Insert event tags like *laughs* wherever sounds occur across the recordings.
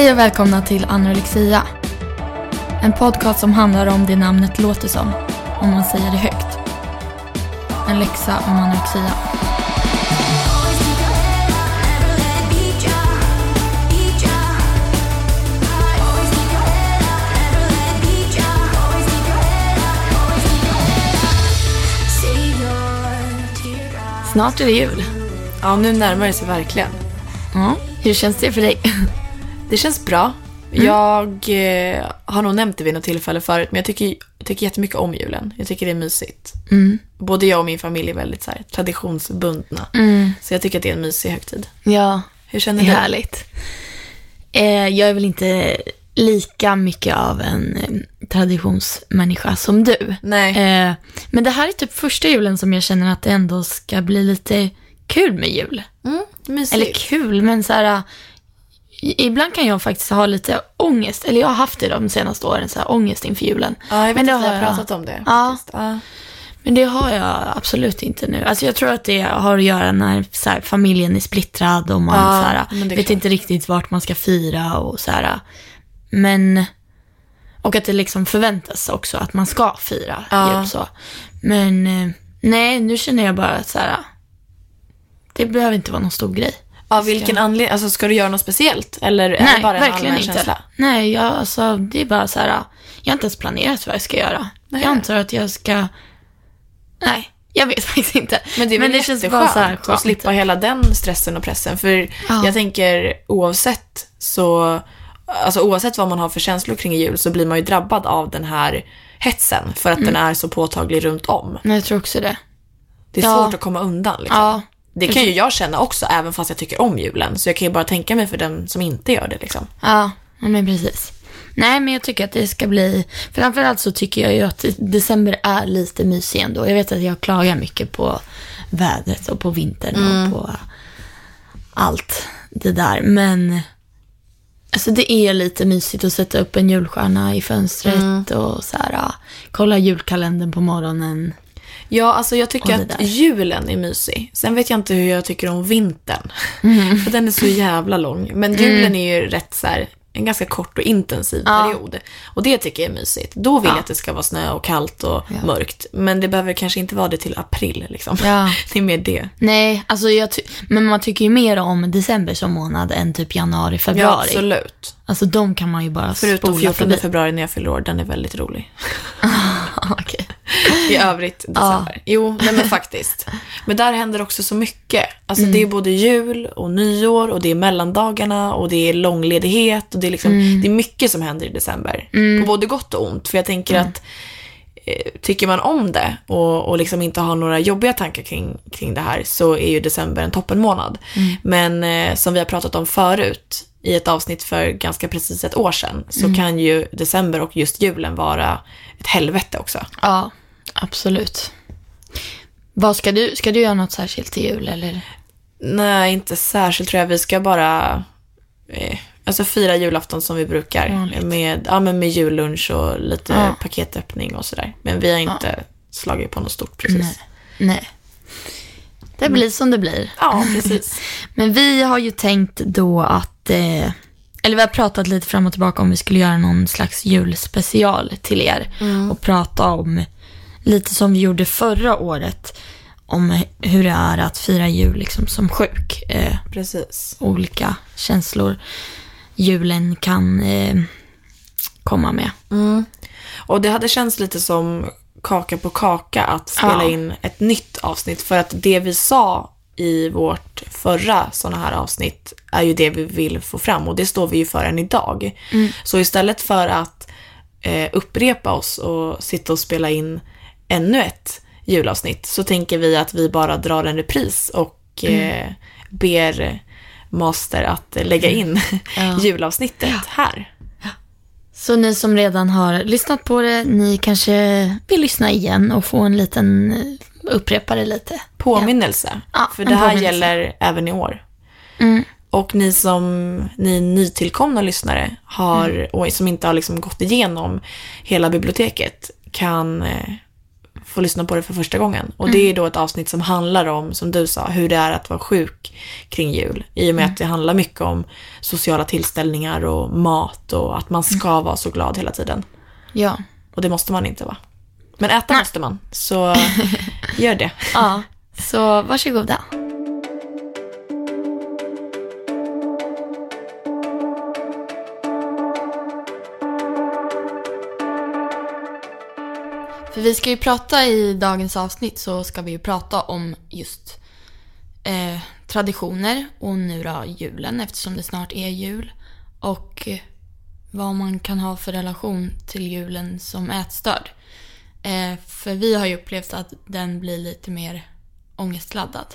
Hej och välkomna till Anorexia. En podcast som handlar om det namnet låter som, om man säger det högt. En läxa om anorexia. Snart är det jul. Ja, nu närmar det sig verkligen. Ja, hur känns det för dig? Det känns bra. Jag eh, har nog nämnt det vid något tillfälle förut, men jag tycker, jag tycker jättemycket om julen. Jag tycker det är mysigt. Mm. Både jag och min familj är väldigt så här, traditionsbundna. Så jag tycker att det är en mysig högtid. Ja, Hur känner det du? är härligt. Eh, jag är väl inte lika mycket av en eh, traditionsmänniska som du. Nej. Eh, men det här är typ första julen som jag känner att det ändå ska bli lite kul med jul. Mm, mysigt. Eller kul, men så här... Ibland kan jag faktiskt ha lite ångest, eller jag har haft det de senaste åren, så här, ångest inför julen. Ja, jag vet men det att har jag- pratat om det. Ja. Ja. Men det har jag absolut inte nu. Alltså jag tror att det har att göra när så här, familjen är splittrad och man Ja, så här, vet klart. inte riktigt vart man ska fira och så här. Men, och att det liksom förväntas också att man ska fira Ja. jul så. Men eh, nej, nu känner jag bara att så här, det behöver inte vara någon stor grej. Av vilken anledning? Alltså, ska du göra något speciellt? Eller är det Nej, bara en verkligen allmän inte. känsla? Nej, jag, alltså, det är bara så här, jag har inte ens planerat vad jag ska göra. Nej. Jag antar att jag ska, nej, jag vet *laughs* faktiskt inte. Men det är väl känns jätteskönt bara så här att slippa hela den stressen och pressen. För Ja. jag tänker oavsett så, alltså oavsett vad man har för känslor kring jul så blir man ju drabbad av den här hetsen för att Mm. den är så påtaglig runt om. Nej, jag tror också det. Det är Ja. svårt att komma undan liksom. Ja, Det kan ju jag känna också, även fast jag tycker om julen. Så jag kan ju bara tänka mig för den som inte gör det liksom. ja, men precis. Nej, men jag tycker att det ska bli... Framförallt så tycker jag ju att december är lite mysig ändå. Jag vet att jag klagar mycket på vädret och på vintern Mm. och på allt det där. Men alltså det är lite mysigt att sätta upp en julstjärna i fönstret Mm. och så här, kolla julkalendern på morgonen. Ja, alltså jag tycker att julen är mysig. Sen vet jag inte hur jag tycker om vintern. Mm. För den är så jävla lång. Men julen är ju rätt så här, en ganska kort och intensiv Ja. period. Och det tycker jag är mysigt. Då vill Ja. jag att det ska vara snö och kallt och mörkt. Men det behöver kanske inte vara det till april liksom. Ja. *laughs* Det är mer det. Nej, alltså men man tycker ju mer om december som månad än typ januari, Ja, februari. absolut. Alltså de kan man ju bara Förutom spola 14 förbi. februari när jag fyller år, den är väldigt rolig. *laughs* Okej. I övrigt december. Jo, nej men faktiskt. Men där händer också så mycket. Alltså det är både jul och nyår och det är mellandagarna och det är långledighet och det är liksom, det är mycket som händer i december. På både gott och ont. För jag tänker att eh, tycker man om det och, och liksom inte har några jobbiga tankar kring, kring det här så är ju december en toppenmånad. Men eh, som vi har pratat om förut i ett avsnitt för ganska precis ett år sedan så kan ju december och just julen vara ett helvete också. Ja, absolut. Vad ska du, ska du göra något särskilt till jul eller? Nej, inte särskilt tror jag. Vi ska bara eh, alltså fira julafton som vi brukar. Vanligt. Med, ja, men med jullunch och lite Ja. paketöppning och sådär. Men vi har inte slagit på något stort precis. Nej. Nej. Det blir som det blir. Ja, precis. *laughs* Men vi har ju tänkt då att, eh, eller vi har pratat lite fram och tillbaka om vi skulle göra någon slags julspecial till er. Och prata om, lite som vi gjorde förra året, om hur det är att fira jul liksom som sjuk. Eh, precis. olika känslor julen kan eh, komma med. Och det hade känts lite som kaka på kaka att spela Ja. in ett nytt avsnitt. För att det vi sa i vårt förra sådana här avsnitt är ju det vi vill få fram och det står vi ju för än idag. Så istället för att eh, upprepa oss och sitta och spela in ännu ett julavsnitt så tänker vi att vi bara drar en repris och eh, ber Master att lägga in *laughs* julavsnittet här. Så ni som redan har lyssnat på det, ni kanske vill lyssna igen och få en liten eh, upprepa det lite. Påminnelse. Ja, för det här påminnelse. gäller även i år. Mm. Och ni som, ni nytillkomna lyssnare har, Mm. och som inte har liksom gått igenom hela biblioteket kan eh, får lyssna på det för första gången. Och det är då ett avsnitt som handlar om, som du sa, hur det är att vara sjuk kring jul. I och med att det handlar mycket om sociala tillställningar och mat och att man ska vara så glad hela tiden. Ja. Och det måste man inte vara. Men äta måste man, så *laughs* gör det. Ja, så varsågoda. För vi ska ju prata i dagens avsnitt så ska vi ju prata om just eh, traditioner och nu då julen eftersom det snart är jul. Och vad man kan ha för relation till julen som ätstörd. Eh, för vi har ju upplevt att den blir lite mer ångestladdad.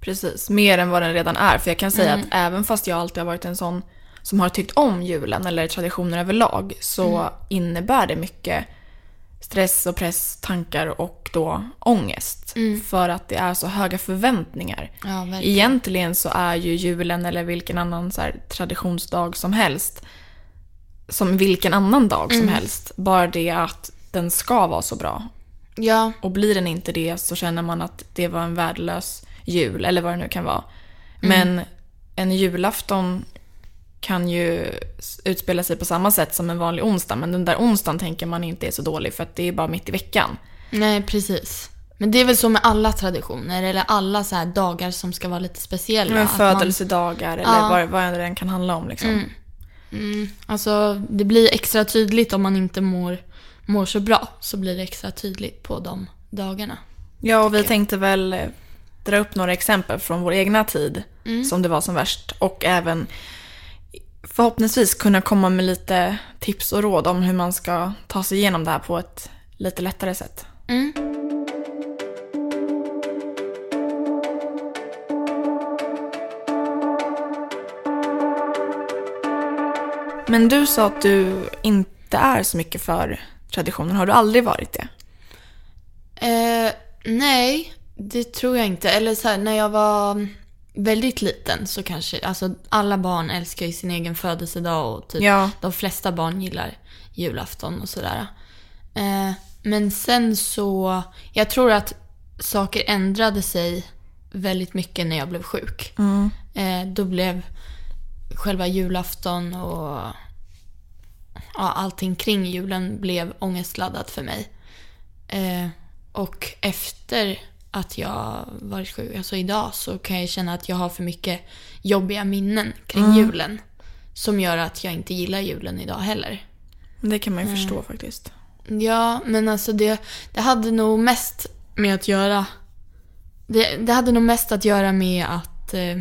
Precis, mer än vad den redan är. För jag kan säga att även fast jag alltid har varit en sån som har tyckt om julen eller traditioner överlag så innebär det mycket stress och press, tankar och då ångest. För att det är så höga förväntningar. Ja, verkligen. Egentligen så är ju julen eller vilken annan så här, traditionsdag som helst som vilken annan dag som helst. Bara det att den ska vara så bra. Ja, Och blir den inte det så känner man att det var en värdelös jul, eller vad det nu kan vara. Men en julafton kan ju utspela sig på samma sätt som en vanlig onsdag, men den där onsdagen tänker man inte är så dålig för att det är bara mitt i veckan. nej precis. Men det är väl så med alla traditioner eller alla så dagar som ska vara lite speciella. Men att man- födelsedagar eller Ja. vad, vad det än kan handla om. Liksom. Mm, alltså det blir extra tydligt om man inte mår, mår så bra. Så blir det extra tydligt på de dagarna. Ja, och vi tänkte väl eh, dra upp några exempel från vår egna tid som det var som värst. Och även förhoppningsvis kunna komma med lite tips och råd om hur man ska ta sig igenom det här på ett lite lättare sätt. Mm. Men du sa att du inte är så mycket för traditioner. Har du aldrig varit det? Eh, nej, det tror jag inte. Eller så här, när jag var väldigt liten så kanske, alltså alla barn älskar ju sin egen födelsedag och typ Ja. de flesta barn gillar julafton och sådär. Eh, men sen så, jag tror att saker ändrade sig väldigt mycket när jag blev sjuk. Eh, då blev själva julafton och ja, allting kring julen blev ångestladdat för mig. Eh, och efter att jag varit sjuk, alltså idag, så kan jag känna att jag har för mycket jobbiga minnen kring julen. Som gör att jag inte gillar julen idag heller. Det kan man ju förstå faktiskt. Ja, men alltså det, det hade nog mest med att göra... Det, det hade nog mest att göra med att eh,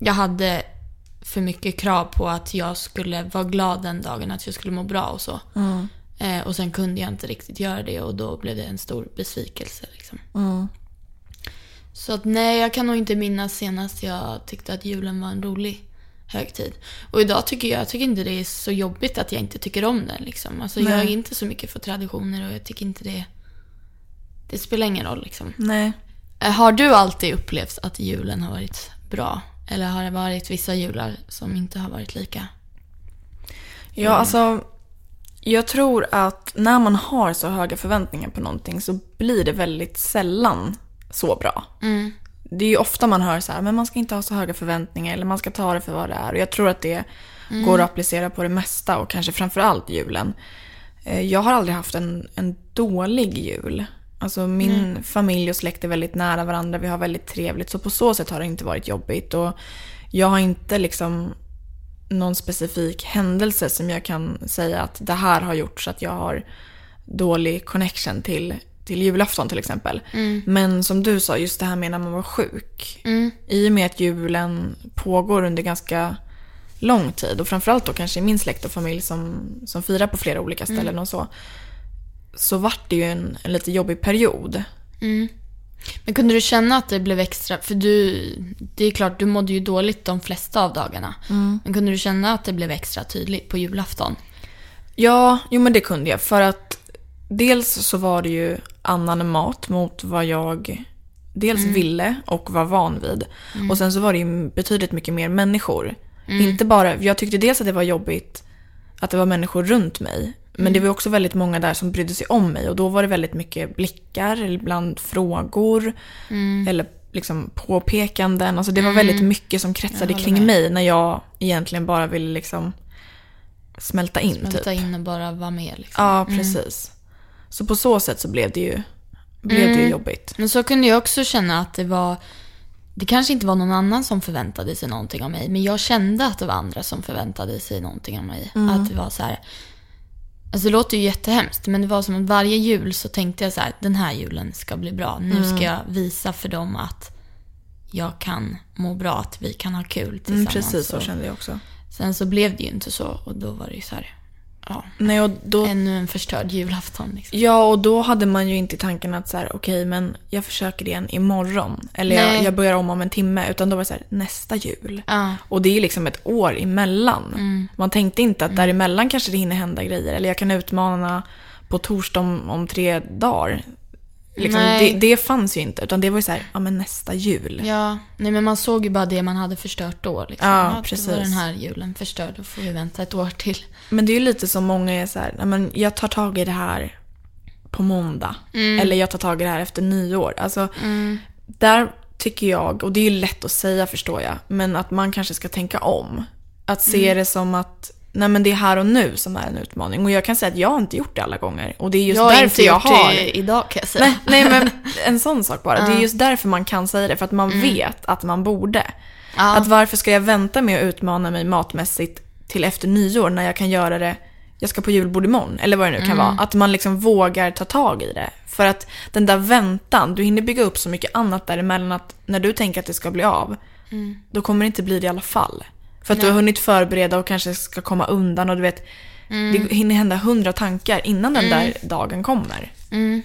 jag hade för mycket krav på att jag skulle vara glad den dagen, att jag skulle må bra och så. Eh, och sen kunde jag inte riktigt göra det och då blev det en stor besvikelse. Liksom. Så att nej, jag kan nog inte minnas senast jag tyckte att julen var en rolig högtid. Och idag tycker jag, jag tycker inte det är så jobbigt att jag inte tycker om den. Liksom. Alltså, jag är inte så mycket för traditioner och jag tycker inte det... Det spelar ingen roll liksom. Nej. Eh, Har du alltid upplevt att julen har varit bra? Eller har det varit vissa jular som inte har varit lika? Ja, alltså. Jag tror att när man har så höga förväntningar på någonting så blir det väldigt sällan så bra. Det är ju ofta man hör så här, men man ska inte ha så höga förväntningar eller man ska ta det för vad det är. Och jag tror att det går att applicera på det mesta och kanske framförallt julen. Eh, Jag har aldrig haft en, en dålig jul. Alltså min familj och släkt är väldigt nära varandra, vi har väldigt trevligt. Så på så sätt har det inte varit jobbigt. Och jag har inte liksom någon specifik händelse som jag kan säga att det här har gjort så att jag har dålig connection till, till julafton till exempel. Men som du sa, just det här med när man var sjuk. I och med att julen pågår under ganska lång tid och framförallt då kanske i min släkt och familj som, som firar på flera olika ställen och så. Så vart det ju en, en lite jobbig period. Men kunde du känna att det blev extra, för du, det är klart du mådde ju dåligt de flesta av dagarna. Men kunde du känna att det blev extra tydligt på julafton? Ja, jo men det kunde jag. För att dels så var det ju annan mat mot vad jag dels ville och var van vid. Och sen så var det ju betydligt mycket mer människor. Inte bara, jag tyckte dels att det var jobbigt att det var människor runt mig. Men det var också väldigt många där som brydde sig om mig och då var det väldigt mycket blickar, ibland frågor Mm. eller liksom påpekanden. Alltså det var väldigt mycket som kretsade kring med. mig när jag egentligen bara ville liksom smälta in Smälta typ. in och bara vara med liksom. Ja, precis. Så på så sätt så blev det ju, blev det ju Mm. jobbigt. Men så kunde jag också känna att det var... Det kanske inte var någon annan som förväntade sig någonting av mig. Men jag kände att det var andra som förväntade sig någonting av mig. Att det var så här... Alltså det låter ju jättehemskt. Men det var som att varje jul så tänkte jag så här. Den här julen ska bli bra. Nu ska jag visa för dem att jag kan må bra. Att vi kan ha kul Mm, tillsammans. precis så kände jag också. Sen så blev det ju inte så. Och då var det ju så här... Ja, Nej, och då, ännu en förstörd julafton liksom. ja, och då hade man ju inte tanken att så här, okej, men jag försöker igen imorgon. Eller Nej. jag, jag börjar om om en timme. Utan då var det så här, nästa jul. Ja. Och det är liksom ett år emellan. Mm. Man tänkte inte att däremellan kanske det hinner hända grejer. Eller jag kan utmana på torsdag om, om tre dagar. Liksom, Nej. det, det fanns ju inte. Utan det var ju så här, ja men nästa jul. Ja, nej men man såg ju bara det man hade förstört då. Liksom. Ja, var precis. den här julen förstörd, då får vi vänta ett år till. Men det är ju lite som många är så här, "Nej, men jag tar tag i det här på måndag. Mm. Eller jag tar tag i det här efter nyår. Alltså, där tycker jag, och det är ju lätt att säga förstår jag, men att man kanske ska tänka om. Att se Mm. det som att Nej men det är här och nu som är en utmaning. Och jag kan säga att jag har inte gjort det alla gånger. Och det är just jag därför inte jag har... det idag kan jag säga. Nej, nej men *laughs* en sån sak bara. Det är just därför man kan säga det. För att man vet att man borde. Mm. Ja. Att varför ska jag vänta med att utmana mig matmässigt till efter nyår när jag kan göra det, jag ska på julbord imorgon, eller vad det nu kan Mm. vara. Att man liksom vågar ta tag i det. För att den där väntan, du hinner bygga upp så mycket annat däremellan att när du tänker att det ska bli av, Mm. då kommer det inte bli det i alla fall. För att du har hunnit förbereda och kanske ska komma undan och du vet, Mm. det hinner hända hundra tankar innan den där dagen kommer. Mm.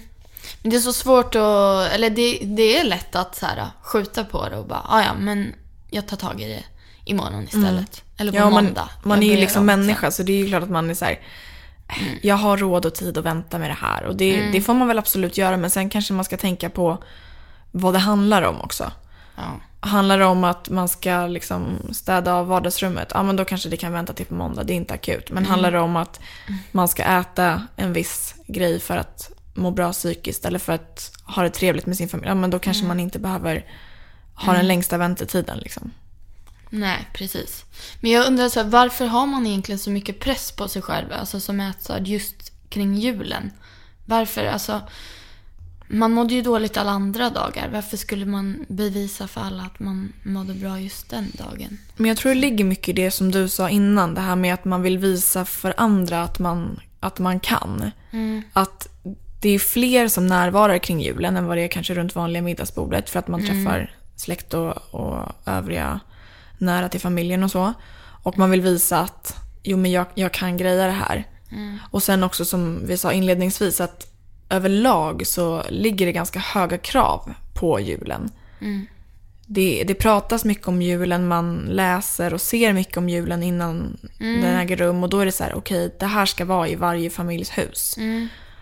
Men det är så svårt att, eller det, det är lätt att så här, skjuta på det och bara, "Ah, ja men jag tar tag i det imorgon istället. Eller på Ja, man, måndag. man Jag är ju liksom om sen." människa så det är ju klart att man är så här. "Äh, Jag har råd och tid att vänta med det här och det, det får man väl absolut göra men sen kanske man ska tänka på vad det handlar om också. Ja. Handlar det om att man ska liksom städa av vardagsrummet, ja men då kanske det kan vänta till på måndag, det är inte akut. Men handlar det om att man ska äta en viss grej för att må bra psykiskt eller för att ha det trevligt med sin familj, ja men då kanske man inte behöver ha den längsta väntetiden liksom. Nej, precis. Men jag undrar så här, varför har man egentligen så mycket press på sig själv, alltså som ätstörd just kring julen? Varför, alltså, man mådde ju dåligt alla andra dagar. Varför skulle man bevisa för alla att man mådde bra just den dagen? Men jag tror det ligger mycket i det som du sa innan. Det här med att man vill visa för andra att man, att man kan. Att det är fler som närvarar kring julen än vad det är kanske runt vanliga middagsbordet. För att man träffar släkt och, och övriga nära till familjen och så. Och man vill visa att jo men jag, jag kan greja det här. Och sen också som vi sa inledningsvis att överlag så ligger det ganska höga krav på julen. Det, det pratas mycket om julen, man läser och ser mycket om julen innan den äger rum. Och då är det så här, okej, det här ska vara i varje familjs hus.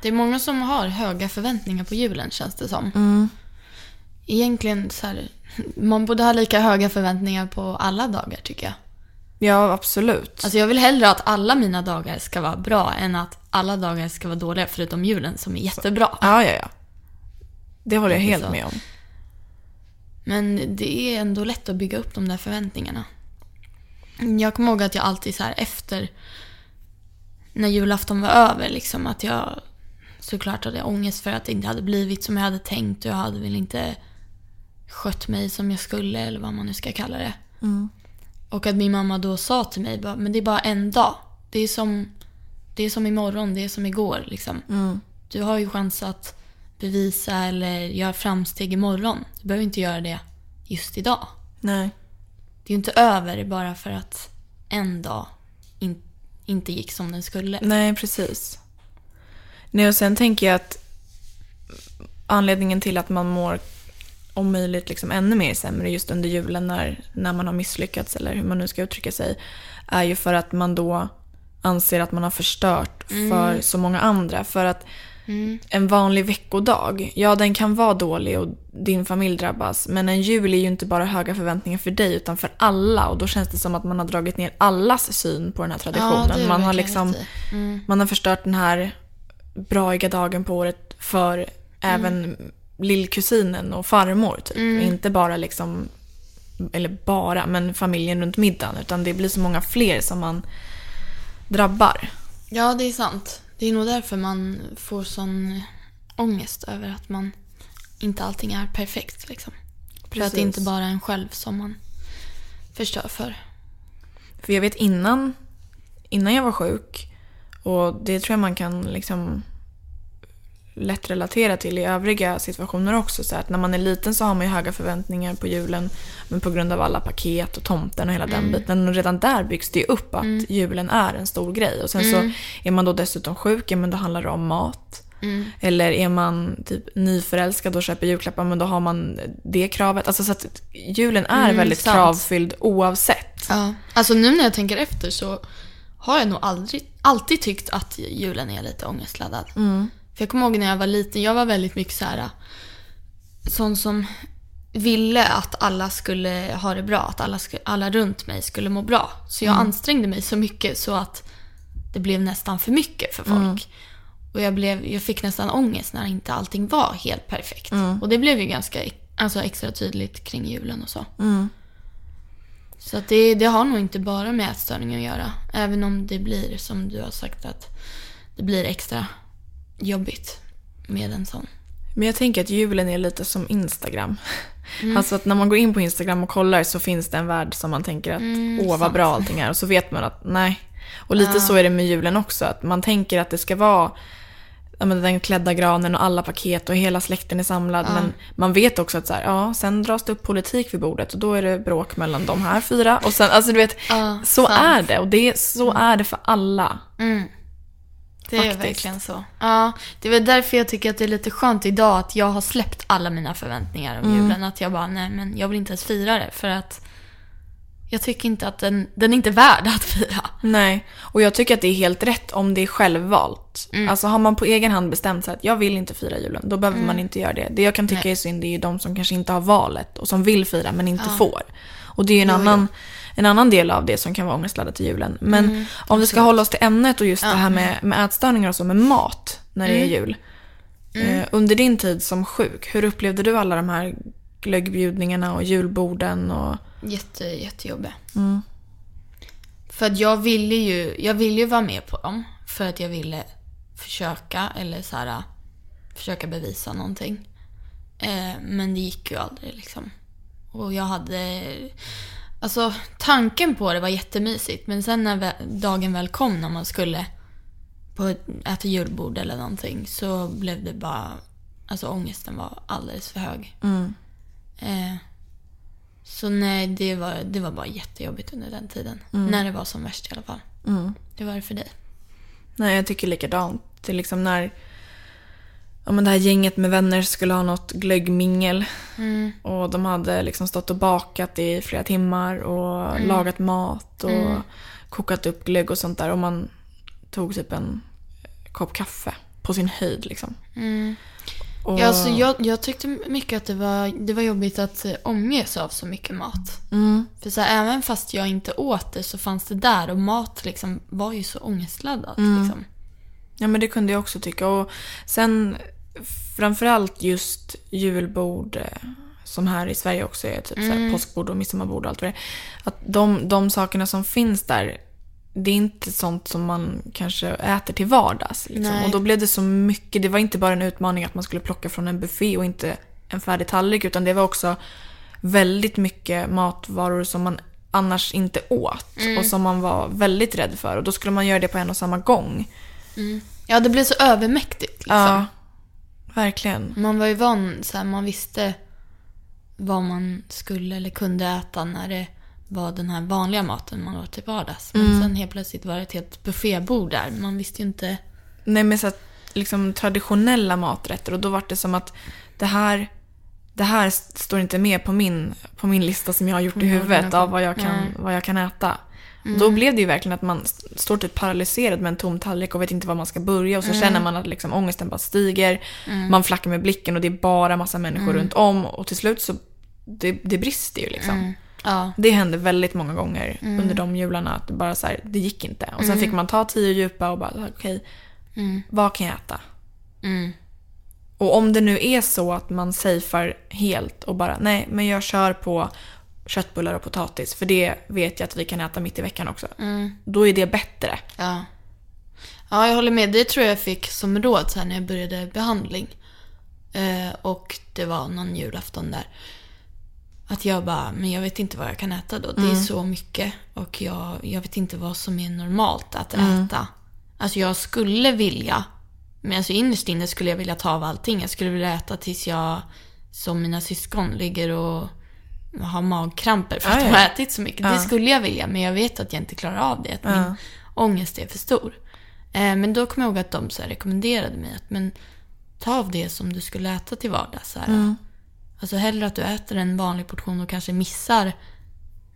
Det är många som har höga förväntningar på julen känns det som. Mm. Egentligen så här, man borde ha lika höga förväntningar på alla dagar tycker jag. Ja, absolut. Alltså jag vill hellre att alla mina dagar ska vara bra än att alla dagar ska vara dåliga förutom julen som är jättebra. Ja, ja, ja. Det håller jag helt så. med om. Men det är ändå lätt att bygga upp de där förväntningarna. Jag kommer ihåg att jag alltid så här efter när julafton var över liksom att jag såklart hade ångest för att det inte hade blivit som jag hade tänkt och jag hade väl inte skött mig som jag skulle eller vad man nu ska kalla det. Och att min mamma då sa till mig bara, men det är bara en dag. Det är som, det är som imorgon, det är som igår liksom. Du har ju chans att bevisa eller göra framsteg imorgon. Du behöver inte göra det just idag. Nej. Det är ju inte över bara för att en dag in, inte gick som den skulle. Nej, precis. Nej, och sen tänker jag att anledningen till att man mår om möjligt liksom ännu mer sämre just under julen när, när man har misslyckats eller hur man nu ska uttrycka sig är ju för att man då anser att man har förstört för så många andra. För att mm. en vanlig veckodag, ja den kan vara dålig och din familj drabbas. Men en jul är ju inte bara höga förväntningar för dig utan för alla. Och då känns det som att man har dragit ner allas syn på den här traditionen. Ja, man, har liksom, mm. man har förstört den här braiga dagen på året för mm. även lillkusinen och farmor. Typ. Mm. Inte bara liksom, eller bara, men familjen runt middagen. Utan det blir så många fler som man drabbar. Ja, det är sant. Det är nog därför man får sån ångest över att man inte allting är perfekt. Liksom. För att det inte bara är en själv som man förstör för. För jag vet innan, innan jag var sjuk, och det tror jag man kan liksom lätt relatera till i övriga situationer också. Så att när man är liten så har man ju höga förväntningar på julen men på grund av alla paket och tomten och hela mm. den biten. Och redan där byggs det ju upp att mm. julen är en stor grej. Och sen mm. så är man då dessutom sjuk, ja men då handlar det om mat. Mm. Eller är man typ nyförälskad och köper julklappar men då har man det kravet. Alltså så att julen är mm, väldigt sant. kravfylld oavsett. Ja. Alltså nu när jag tänker efter så har jag nog aldrig, alltid tyckt att julen är lite ångestladdad. Mm. För jag kommer ihåg när jag var liten, jag var väldigt mycket så här sån som ville att alla skulle ha det bra, att alla, alla runt mig skulle må bra. Så jag mm. ansträngde mig så mycket så att det blev nästan för mycket för folk. Mm. Och jag, blev, jag fick nästan ångest när inte allting var helt perfekt. Mm. Och det blev ju ganska alltså, extra tydligt kring julen och så. Mm. Så att det, det har nog inte bara med ätstörning att göra. Även om det blir, som du har sagt, att det blir extra jobbigt med en sån. Men jag tänker att julen är lite som Instagram. Mm. Alltså att när man går in på Instagram och kollar så finns det en värld som man tänker att mm, åh vad bra allting är och så vet man att nej. Och lite ja. så är det med julen också, att man tänker att det ska vara men den klädda granen och alla paket och hela släkten är samlad. Ja. Men man vet också att så här, ja, sen dras det upp politik vid bordet och då är det bråk mellan de här fyra. Och sen, alltså du vet, ja, så sant. är det. Och det, så mm. är det för alla. Mm. Det Faktiskt. är verkligen så. Ja, det väl därför jag tycker att det är lite skönt idag att jag har släppt alla mina förväntningar om mm. julen. Att jag bara, nej men jag vill inte ens fira det. För att jag tycker inte att den, den är inte värd att fira. Nej, och jag tycker att det är helt rätt om det är självvalt. Mm. Alltså har man på egen hand bestämt sig att jag vill inte fira julen, då behöver mm. man inte göra det. Det jag kan tycka Nej. är synd är ju de som kanske inte har valet och som vill fira men inte ja. får. Och det är ju en, jo, annan, en annan del av det som kan vara ångestladdat i julen. Men mm, om vi ska hålla oss till ämnet och just ja. det här med, med ätstörningar och så, med mat när det är mm. jul. Mm. Eh, under din tid som sjuk, hur upplevde du alla de här glöggbjudningarna och julborden? Och... Jätte, jättejobbiga. Mm. För att jag ville ju, jag ville ju vara med på dem. För att jag ville försöka, eller så här, försöka bevisa någonting. Eh, men det gick ju aldrig liksom. Och jag hade... Alltså tanken på det var jättemysigt. Men sen när dagen väl kom när man skulle på äta julbord eller någonting så blev det bara... Alltså ångesten var alldeles för hög. Mm. Eh, så nej, det var, det var bara jättejobbigt under den tiden. Mm. När det var som värst i alla fall. Mm. Hur var det för dig? Nej, jag tycker likadant. Det är liksom när ja, men det här gänget med vänner skulle ha något glöggmingel. Mm. Och de hade liksom stått och bakat i flera timmar och mm. lagat mat och mm. kokat upp glögg och sånt där. Och man tog typ en kopp kaffe på sin höjd liksom. Mm. Och... Ja, alltså jag, jag tyckte mycket att det var, det var jobbigt att eh, omges av så mycket mat. Mm. För så här, även fast jag inte åt det så fanns det där och mat liksom var ju så ångestladdat. Mm. Liksom. Ja men det kunde jag också tycka. Och sen framförallt just julbord eh, som här i Sverige också är typ mm. så här, påskbord och midsommarbord och allt vad det. Att de, de sakerna som finns där det är inte sånt som man kanske äter till vardags. Liksom. Och då blev det så mycket. Det var inte bara en utmaning att man skulle plocka från en buffé och inte en färdig tallrik. Utan det var också väldigt mycket matvaror som man annars inte åt. Mm. Och som man var väldigt rädd för. Och då skulle man göra det på en och samma gång. Mm. Ja, det blev så övermäktigt. Liksom. Ja, verkligen. Man var ju van, så här, man visste vad man skulle eller kunde äta när det var den här vanliga maten man åt till vardags. Men mm. sen helt plötsligt var det ett helt buffébord där. Man visste ju inte... Nej, men så att, liksom traditionella maträtter och då var det som att det här, det här står inte med på min, på min lista som jag har gjort i huvudet av vad jag kan, vad jag kan äta. Mm. Då blev det ju verkligen att man står typ paralyserad med en tom tallrik och vet inte var man ska börja och så mm. känner man att liksom ångesten bara stiger. Mm. Man flackar med blicken och det är bara massa människor mm. runt om och till slut så det, det brister ju liksom. Mm. Ja. Det hände väldigt många gånger mm. under de jularna att det bara så här, det gick inte. Och sen fick man ta tio djupa och bara, okej, okay, vad kan jag äta? Och om det nu är så att man safear helt och bara, nej, men jag kör på köttbullar och potatis, för det vet jag att vi kan äta mitt i veckan också. Mm. Då är det bättre. Ja. ja, jag håller med. Det tror jag fick som råd så när jag började behandling. Eh, och det var någon julafton där. Att jag bara, men jag vet inte vad jag kan äta då. Det är mm. så mycket. Och jag, jag vet inte vad som är normalt att mm. äta. Alltså jag skulle vilja, men alltså innerst inne skulle jag vilja ta av allting. Jag skulle vilja äta tills jag, som mina syskon, ligger och har magkramper för att jag har ätit så mycket. Det skulle jag vilja, men jag vet att jag inte klarar av det. Att min ångest är för stor. Eh, men då kommer jag ihåg att de så rekommenderade mig att men, ta av det som du skulle äta till vardags. Så mm. Alltså hellre att du äter en vanlig portion och kanske missar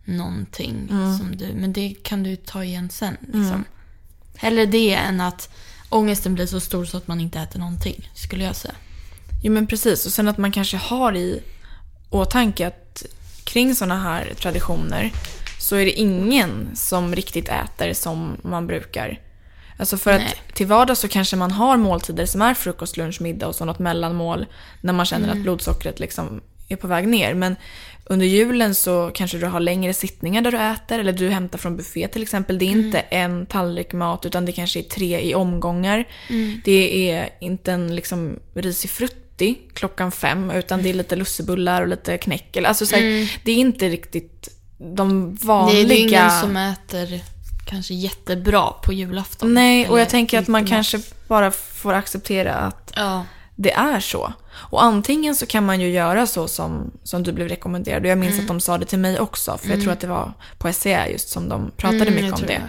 någonting. Mm. Som du, men det kan du ta igen sen. Liksom. Mm. Hellre det än att ångesten blir så stor så att man inte äter någonting, skulle jag säga. Jo men precis, och sen att man kanske har i åtanke att kring sådana här traditioner så är det ingen som riktigt äter som man brukar. Alltså för Nej. att till vardags så kanske man har måltider som är frukost, lunch, middag och så något mellanmål när man känner mm. att blodsockret liksom är på väg ner. Men under julen så kanske du har längre sittningar där du äter eller du hämtar från buffé till exempel. Det är mm. inte en tallrik mat utan det kanske är tre i omgångar. Mm. Det är inte en liksom risig frutt 80 klockan fem utan det är lite lussebullar och lite knäck. Alltså, så här, mm. Det är inte riktigt de vanliga... Det är ingen som äter kanske jättebra på julafton. Nej, och jag tänker att man kanske bara får acceptera att ja. det är så. Och antingen så kan man ju göra så som, som du blev rekommenderad. Och jag minns mm. att de sa det till mig också. För mm. jag tror att det var på SCA just som de pratade mm, mycket om det.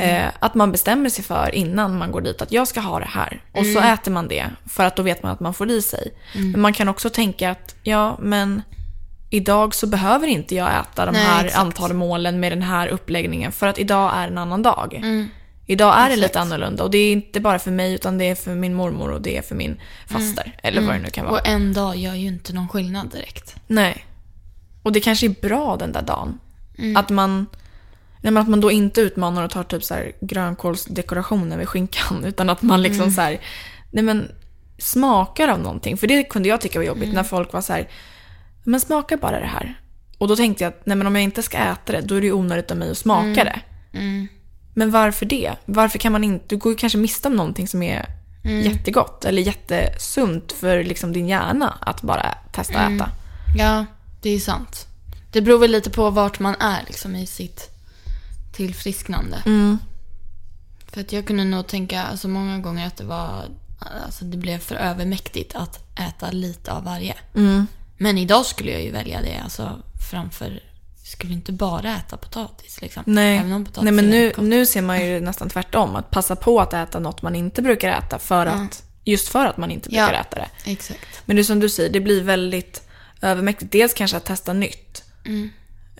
Eh, att man bestämmer sig för innan man går dit att jag ska ha det här. Och mm. så äter man det för att då vet man att man får i sig. Mm. Men man kan också tänka att ja, men idag så behöver inte jag äta de Nej, här exakt. antal målen med den här uppläggningen för att idag är en annan dag. Mm. Idag är exakt. det lite annorlunda och det är inte bara för mig utan det är för min mormor och det är för min faster. Mm. Eller vad det nu kan vara. Och en dag gör ju inte någon skillnad direkt. Nej. Och det kanske är bra den där dagen. Mm. Att man Nej, men att man då inte utmanar och tar typ så här grönkålsdekorationer vid skinkan. *laughs* Utan att man liksom mm. så här, nej men smakar av någonting. För det kunde jag tycka var jobbigt mm. när folk var så här, men smaka bara det här. Och då tänkte jag att nej men om jag inte ska äta det, då är det ju onödigt av mig att smaka mm. det. Mm. Men varför det? Varför kan man inte, du går ju kanske miste om någonting som är mm. jättegott eller jättesunt för liksom din hjärna att bara testa att äta. Ja, det är sant. Det beror väl lite på vart man är liksom i sitt tillfrisknande. Mm. För att jag kunde nog tänka alltså, många gånger att det var alltså, det blev för övermäktigt att äta lite av varje. Mm. Men idag skulle jag ju välja det alltså, framför skulle inte bara äta potatis. Liksom. Nej. Även om potatis Nej, men nu, nu ser man ju nästan tvärtom. Att passa på att äta något man inte brukar äta för att, ja. just för att man inte brukar ja, äta det. Exakt. Men det är som du säger, det blir väldigt övermäktigt. Dels kanske att testa nytt. Mm.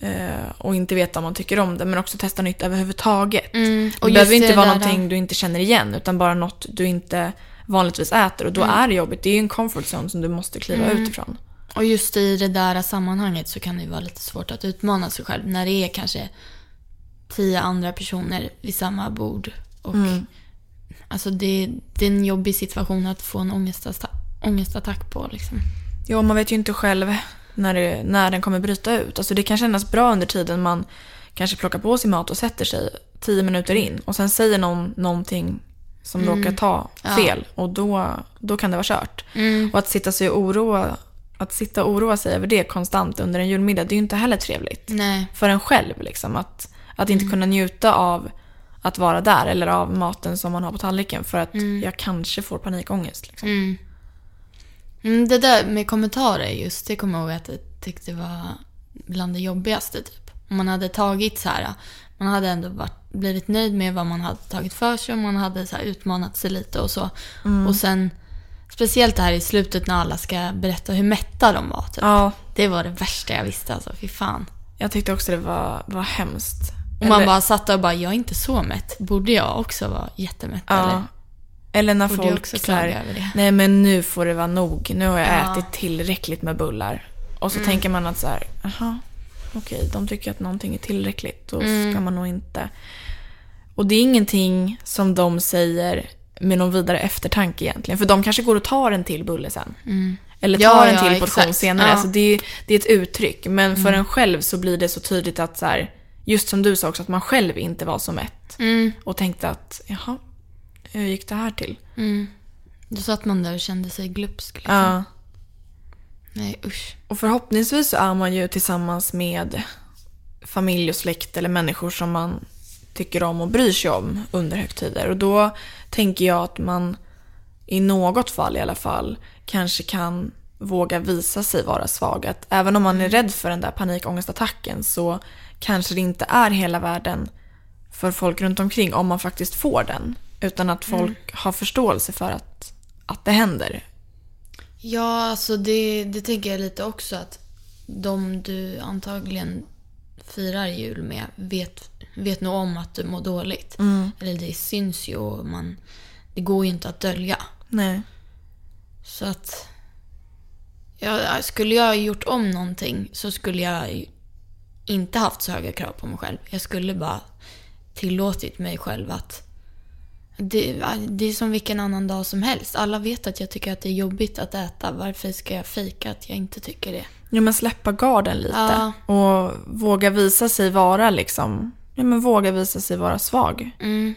Eh, och inte veta om man tycker om det, men också testa nytt överhuvudtaget. Mm. Och det behöver inte vara någonting du inte känner igen, utan bara något du inte vanligtvis äter. Och då mm. är det jobbigt. Det är ju en comfort zone som du måste kliva mm. ut ifrån. Och just i det där sammanhanget så kan det vara lite svårt att utmana sig själv när det är kanske tio andra personer vid samma bord. Och mm. Alltså det, det, är en jobbig situation att få en ångestattack, ångestattack på. Liksom. Ja, man vet ju inte själv när, det, när den kommer bryta ut. Alltså det kan kännas bra under tiden man kanske plockar på sig mat och sätter sig tio minuter in och sen säger någon någonting som mm. råkar ta fel ja. och då, då kan det vara kört. Mm. Och att sitta, sig och oroa, att sitta och oroa sig över det konstant under en julmiddag, det är ju inte heller trevligt. Nej. För en själv liksom. Att, att inte mm. kunna njuta av att vara där eller av maten som man har på tallriken för att mm. jag kanske får panikångest. Liksom. Mm. Det där med kommentarer just, det kommer jag ihåg att jag tyckte var bland det jobbigaste. Typ. Man hade tagit så här, man hade ändå varit, blivit nöjd med vad man hade tagit för sig och man hade så utmanat sig lite och så. Mm. Och sen, speciellt det här i slutet när alla ska berätta hur mätta de var. Typ. Ja. Det var det värsta jag visste alltså, fy fan. Jag tyckte också det var, var hemskt. Och man bara satt och bara, jag är inte så mätt. Borde jag också vara jättemätt Ja. eller? Eller när Borde folk också så här, klaga över det? nej men nu får det vara nog. Nu har jag Ja. ätit tillräckligt med bullar. Och så Mm. tänker man att så här, jaha, okej, de tycker att någonting är tillräckligt. Då Mm. ska man nog inte. Och det är ingenting som de säger med någon vidare eftertanke egentligen. För de kanske går och tar en till bulle sen. Eller tar Mm. Ja, en ja, till portion exakt. senare. Ja. Alltså det, är, det är ett uttryck. Men för en själv så blir det så tydligt att så här, just som du sa också, att man själv inte var så mätt. Mm. Och tänkte att, jaha, hur gick det här till? Då satt man där och kände sig glupsk. Liksom. Ja. Nej usch. Och förhoppningsvis så är man ju tillsammans med familj och släkt eller människor som man tycker om och bryr sig om under högtider. Och då tänker jag att man i något fall i alla fall kanske kan våga visa sig vara svag. Att även om man är rädd för den där panikångestattacken så kanske det inte är hela världen för folk runt omkring om man faktiskt får den. Utan att folk har förståelse för att, att det händer. Ja, alltså det, det tänker jag lite också att de du antagligen firar jul med vet, vet nog om att du mår dåligt. Eller det syns ju och man, det går ju inte att dölja. Nej. Så att... Ja, skulle jag gjort om någonting så skulle jag inte haft så höga krav på mig själv. Jag skulle bara tillåtit mig själv att... Det, det är som vilken annan dag som helst. Alla vet att jag tycker att det är jobbigt att äta. Varför ska jag fejka att jag inte tycker det? Ja, men släppa garden lite. Ja. Och våga visa sig vara liksom, ja men våga visa sig vara svag. Mm.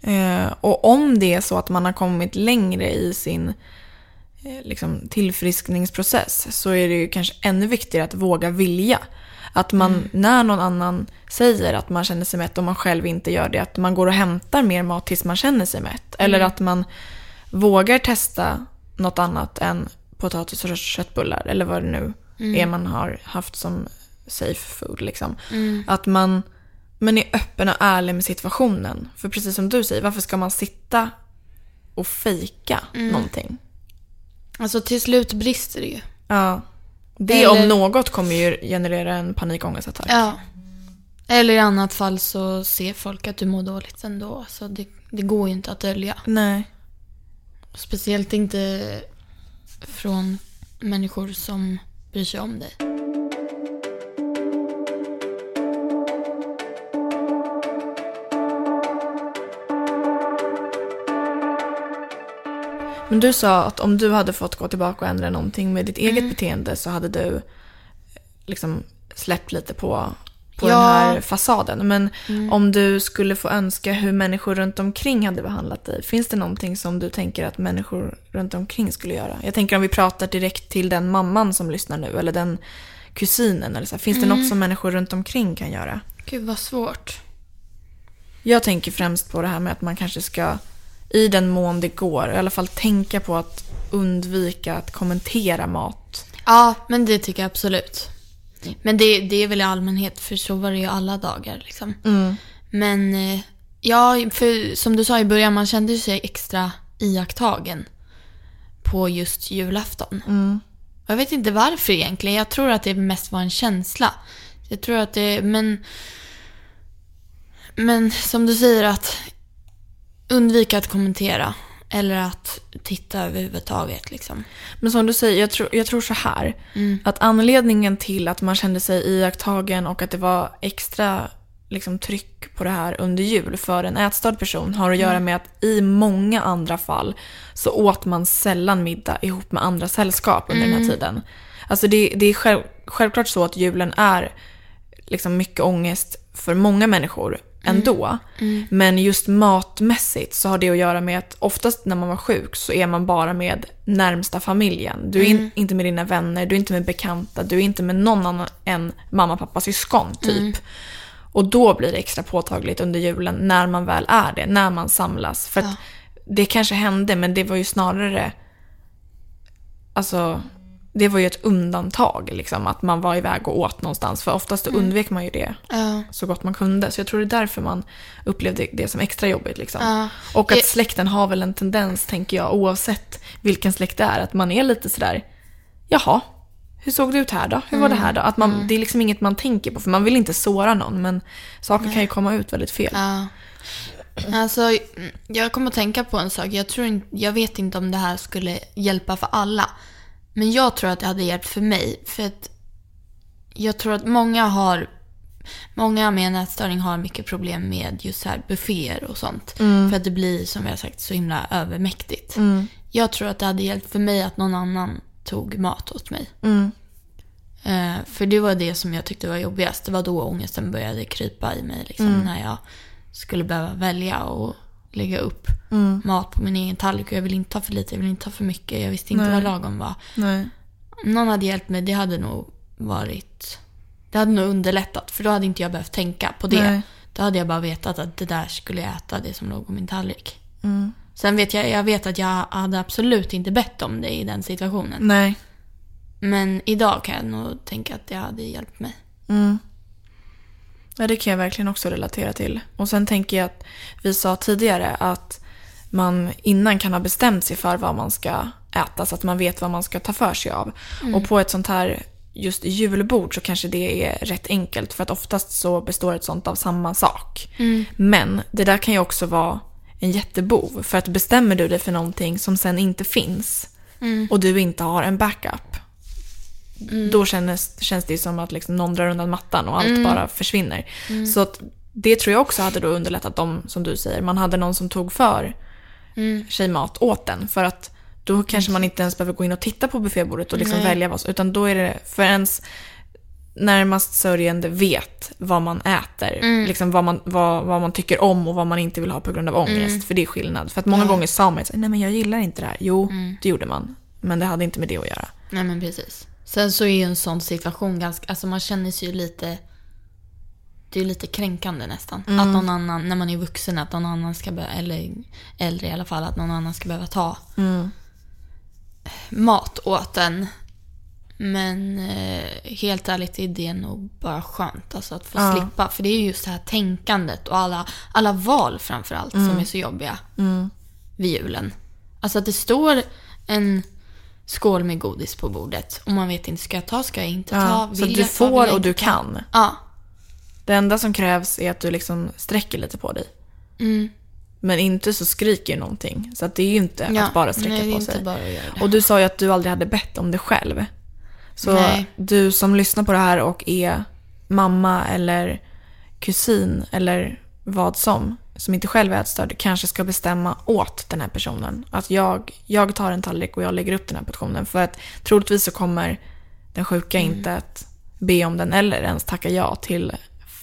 Eh, och om det är så att man har kommit längre i sin eh, liksom, tillfriskningsprocess så är det ju kanske ännu viktigare att våga vilja. Att man, när någon annan säger att man känner sig mätt och man själv inte gör det, att man går och hämtar mer mat tills man känner sig mätt. Eller att man vågar testa något annat än potatis och köttbullar eller vad det nu är man har haft som safe food. Liksom. Att man, man är öppen och ärlig med situationen. För precis som du säger, varför ska man sitta och fejka någonting? Alltså till slut brister det ju. Ja. Det Eller- om något kommer ju generera en panikångestattack. Ja. Eller i annat fall så ser folk att du mår dåligt ändå. Så det, det går ju inte att dölja. Nej. Speciellt inte från människor som bryr sig om dig. Men du sa att om du hade fått gå tillbaka och ändra någonting med ditt Mm. eget beteende så hade du eh, liksom släppt lite på, på Ja. den här fasaden. Men om du skulle få önska hur människor runt omkring hade behandlat dig, finns det någonting som du tänker att människor runt omkring skulle göra? Jag tänker om vi pratar direkt till den mamman som lyssnar nu, eller den kusinen. Eller så. här. Finns det något som människor runt omkring kan göra? Gud vad svårt. Jag tänker främst på det här med att man kanske ska, i den mån det går, i alla fall tänka på att undvika att kommentera mat. Ja, men det tycker jag absolut. Men det, det är väl i allmänhet, för så var det ju alla dagar. Liksom. Men eh, ja, för som du sa i början, man kände sig extra iakttagen på just julafton. Och Jag vet inte varför egentligen. Jag tror att det mest var en känsla. Jag tror att det, men... Men som du säger att undvika att kommentera. Eller att titta överhuvudtaget liksom. Men som du säger, jag tror, jag tror så här. Att anledningen till att man kände sig iakttagen och att det var extra liksom, tryck på det här under jul för en ätstörd person har att göra med att i många andra fall så åt man sällan middag ihop med andra sällskap under den här tiden. Alltså det, det är själv, självklart så att julen är liksom mycket ångest för många människor ändå. Men just matmässigt så har det att göra med att oftast när man var sjuk så är man bara med närmsta familjen. Du är in, inte med dina vänner, du är inte med bekanta, du är inte med någon annan än mamma, pappa, syskon typ. Och då blir det extra påtagligt under julen när man väl är det, när man samlas. För att det kanske hände men det var ju snarare Alltså, det var ju ett undantag liksom, att man var iväg och åt någonstans. För oftast då undvek man ju det Ja. så gott man kunde. Så jag tror det är därför man upplevde det som extra jobbigt. Liksom. Ja. Och att släkten har väl en tendens, tänker jag, oavsett vilken släkt det är, att man är lite sådär, jaha, hur såg det ut här då? Hur var det här då? Att man, Det är liksom inget man tänker på för man vill inte såra någon men saker kan ju komma ut väldigt fel. Ja. Alltså, jag kommer att tänka på en sak. Jag, tror inte, jag vet inte om det här skulle hjälpa för alla. Men jag tror att det hade hjälpt för mig. För att jag tror att många har Många med nätstörning har mycket problem med just här bufféer och sånt. För att det blir, som har sagt, så himla övermäktigt. Jag tror att det hade hjälpt för mig att någon annan tog mat åt mig. Mm. Eh, för det var det som jag tyckte var jobbigast. Det var då ångesten började krypa i mig. Liksom, När jag skulle behöva välja och lägga upp mat på min egen tallrik. Och jag vill inte ha för lite, jag vill inte ha för mycket. Jag visste inte Nej. vad lagom var. Nej. Om någon hade hjälpt mig, det hade nog varit... Det hade nog underlättat. För då hade inte jag behövt tänka på det. Nej. Då hade jag bara vetat att det där skulle jag äta, det som låg på min tallrik. Mm. Sen vet jag, jag vet att jag hade absolut inte bett om det i den situationen. Nej. Men idag kan jag nog tänka att det hade hjälpt mig. Mm. Ja, det kan jag verkligen också relatera till. Och sen tänker jag att vi sa tidigare att man innan kan ha bestämt sig för vad man ska äta så att man vet vad man ska ta för sig av. Och på ett sånt här just julbord så kanske det är rätt enkelt för att oftast så består ett sånt av samma sak. Men det där kan ju också vara en jättebov för att bestämmer du dig för någonting som sen inte finns och du inte har en backup då känns, känns det som att liksom någon drar undan mattan och allt bara försvinner. Så att det tror jag också hade då underlättat om, som du säger, man hade någon som tog för sig mat åt den. För att då kanske man inte ens behöver gå in och titta på buffébordet och liksom välja vad utan då är det för ens närmast sörjande vet vad man äter. Liksom vad, man, vad, vad man tycker om och vad man inte vill ha på grund av ångest. För det är skillnad. För att många gånger sa man så nej men jag gillar inte det här. Jo, det gjorde man. Men det hade inte med det att göra. Nej men precis. Sen så är ju en sån situation ganska, alltså man känner sig ju lite, det är ju lite kränkande nästan. Att någon annan, när man är vuxen, att någon annan ska behöva, eller äldre i alla fall, att någon annan ska behöva ta mat åt en. Men eh, helt ärligt är det nog bara skönt alltså att få Ja. slippa. För det är ju just det här tänkandet och alla, alla val framförallt som är så jobbiga vid julen. Alltså att det står en skål med godis på bordet och man vet inte, ska jag ta, ska jag inte ta? Ja, så du jag får jag och du kan. Ja. Det enda som krävs är att du liksom sträcker lite på dig. Mm. Men inte så skriker någonting. Så att det är ju inte ja. att bara sträcka Nej, på sig. Och du sa ju att du aldrig hade bett om det själv. Så Nej. du som lyssnar på det här och är mamma eller kusin eller vad som, som inte själv är ätstörd, kanske ska bestämma åt den här personen. Att jag, jag tar en tallrik och jag lägger upp den här portionen. För att troligtvis så kommer den sjuka Mm. inte att be om den eller ens tacka ja till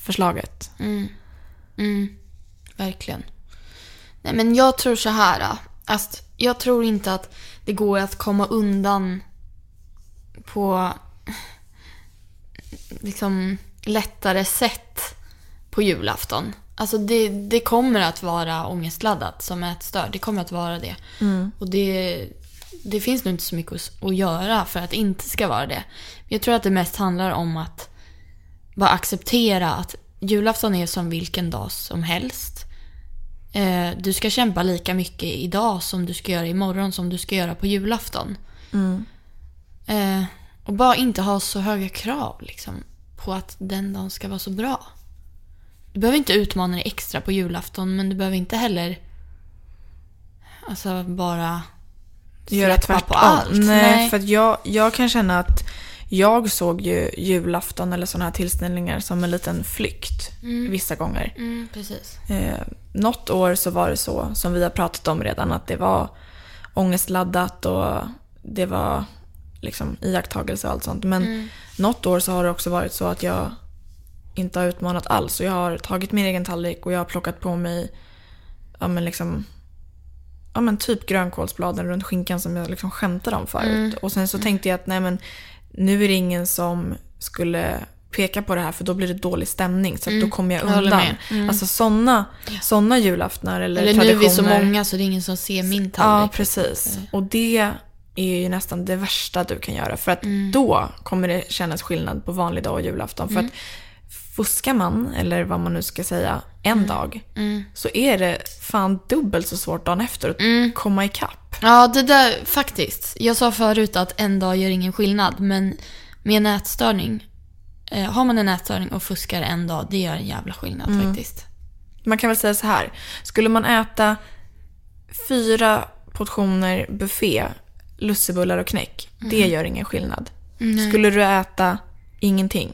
förslaget. Mm, verkligen. Nej, men jag tror så här. äh, Alltså, jag tror inte att det går att komma undan på liksom lättare sätt på julafton. Alltså det, det kommer att vara ångestladdat som ätstörd. Det kommer att vara det. Och det, det finns nog inte så mycket att, göra för att det inte ska vara det. Jag tror att det mest handlar om att bara acceptera att julafton är som vilken dag som helst. Eh, du ska kämpa lika mycket idag som du ska göra imorgon som du ska göra på julafton. Eh, och bara inte ha så höga krav liksom, på att den dagen ska vara så bra. Du behöver inte utmana dig extra på julafton men du behöver inte heller alltså bara Göra tvärtom. på allt. Nej, för att jag, jag kan känna att jag såg ju julafton eller sådana här tillställningar som en liten flykt vissa gånger. Mm, precis. Eh, något år så var det så, som vi har pratat om redan, att det var ångestladdat och det var liksom iakttagelse och allt sånt. Men något år så har det också varit så att jag inte har utmanat alls. Och jag har tagit min egen tallrik och jag har plockat på mig ja, men liksom, ja, men typ grönkålsbladen runt skinkan som jag liksom skämtade om förut. Och sen så tänkte jag att nej men nu är det ingen som skulle peka på det här för då blir det dålig stämning så att då kommer jag jag undan. med. Alltså sådana såna julaftnar eller, Eller nu är vi så traditioner. många så det är ingen som ser min Ja, tallrik. precis. Och det är ju nästan det värsta du kan göra. För att Mm. då kommer det kännas skillnad på vanlig dag och julafton. För att fuskar man, eller vad man nu ska säga, en Mm. dag så är det fan dubbelt så svårt dagen efter att Mm. komma ikapp. Ja, det där faktiskt. Jag sa förut att en dag gör ingen skillnad, men med en ätstörning, eh, har man en ätstörning och fuskar en dag, det gör en jävla skillnad Mm. faktiskt. Man kan väl säga så här. Skulle man äta fyra portioner buffé, lussebullar och knäck, det gör ingen skillnad. Skulle du äta ingenting,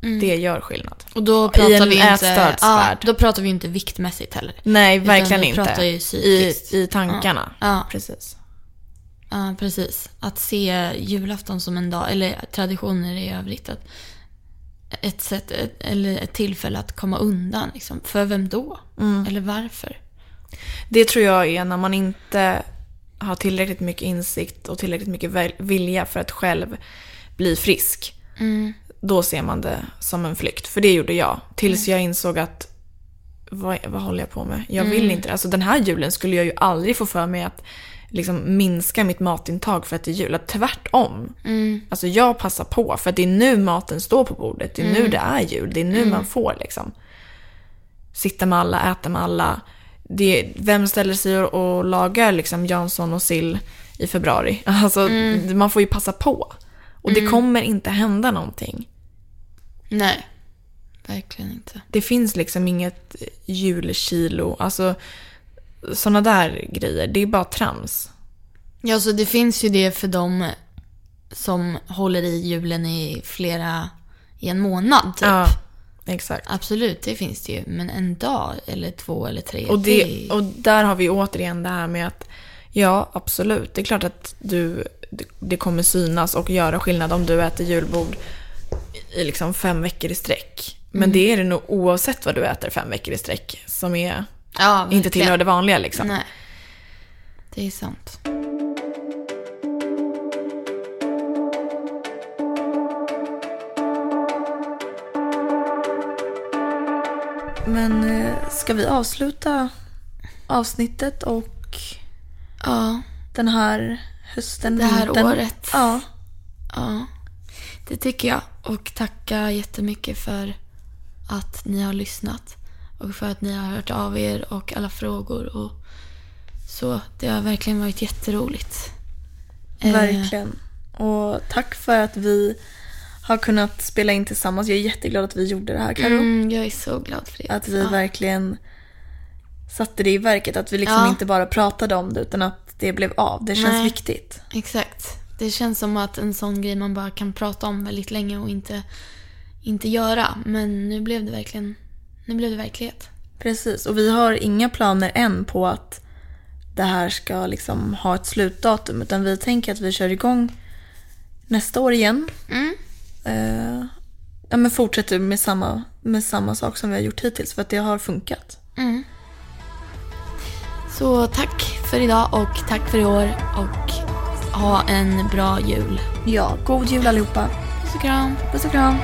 det gör skillnad. Och då I pratar en vi inte, ja, då pratar vi inte viktmässigt heller. Nej, verkligen inte. pratar ju I, psykiskt. I tankarna. Ja. Precis. Ja, precis. Att se julafton som en dag, eller traditioner i övrigt. Att ett sätt, ett, eller ett tillfälle att komma undan. Liksom. För vem då? Mm. Eller varför? Det tror jag är när man inte har tillräckligt mycket insikt och tillräckligt mycket vilja för att själv bli frisk. Mm. Då ser man det som en flykt. För det gjorde jag. Tills jag insåg att vad, vad håller jag på med? Jag vill inte det. Alltså den här julen skulle jag ju aldrig få för mig att liksom minska mitt matintag för att det är jul. Att tvärtom. Mm. Alltså jag passar på för att det är nu maten står på bordet. Det är nu det är jul. Det är nu man får liksom. Sitta med alla, äta med alla. Det, vem ställer sig och, och lagar liksom Jansson och sill i februari? *laughs* Alltså man får ju passa på. Och det kommer inte hända någonting. Nej, verkligen inte. Det finns liksom inget julkilo. Alltså sådana där grejer. Det är bara trams. Ja, så det finns ju det för dem som håller i julen i flera, i en månad typ. Ja, exakt. Absolut, det finns det ju. Men en dag eller två eller tre. Och, det, och där har vi återigen det här med att ja, absolut. Det är klart att du, det kommer synas och göra skillnad om du äter julbord i liksom fem veckor i sträck. Men det är det nog oavsett vad du äter fem veckor i sträck som är, ja, inte tillhör det vanliga liksom. Nej, det är sant. Men eh, ska vi avsluta avsnittet och Ja, den här hösten, det här vintern? året. Ja. Ja, det tycker jag. Och tacka jättemycket för att ni har lyssnat. Och för att ni har hört av er och alla frågor. Och så det har verkligen varit jätteroligt. Eh, Verkligen. Och tack för att vi har kunnat spela in tillsammans. Jag är jätteglad att vi gjorde det här, Karo. Mm, jag är så glad för det. Att vi ja. verkligen satte det i verket. Att vi liksom Ja. inte bara pratade om det utan att det blev av. Det känns Nej. viktigt. Exakt. Det känns som att en sån grej man bara kan prata om väldigt länge och inte, inte göra. Men nu blev det verkligen nu blev det verklighet. Precis. Och vi har inga planer än på att det här ska liksom ha ett slutdatum. Utan vi tänker att vi kör igång nästa år igen. Mm. Eh, ja, men fortsätter med samma, med samma sak som vi har gjort hittills. För att det har funkat. Mm. Så tack för idag och tack för i år och ha en bra jul. Ja, god jul allihopa. Puss och kram. Puss och kram.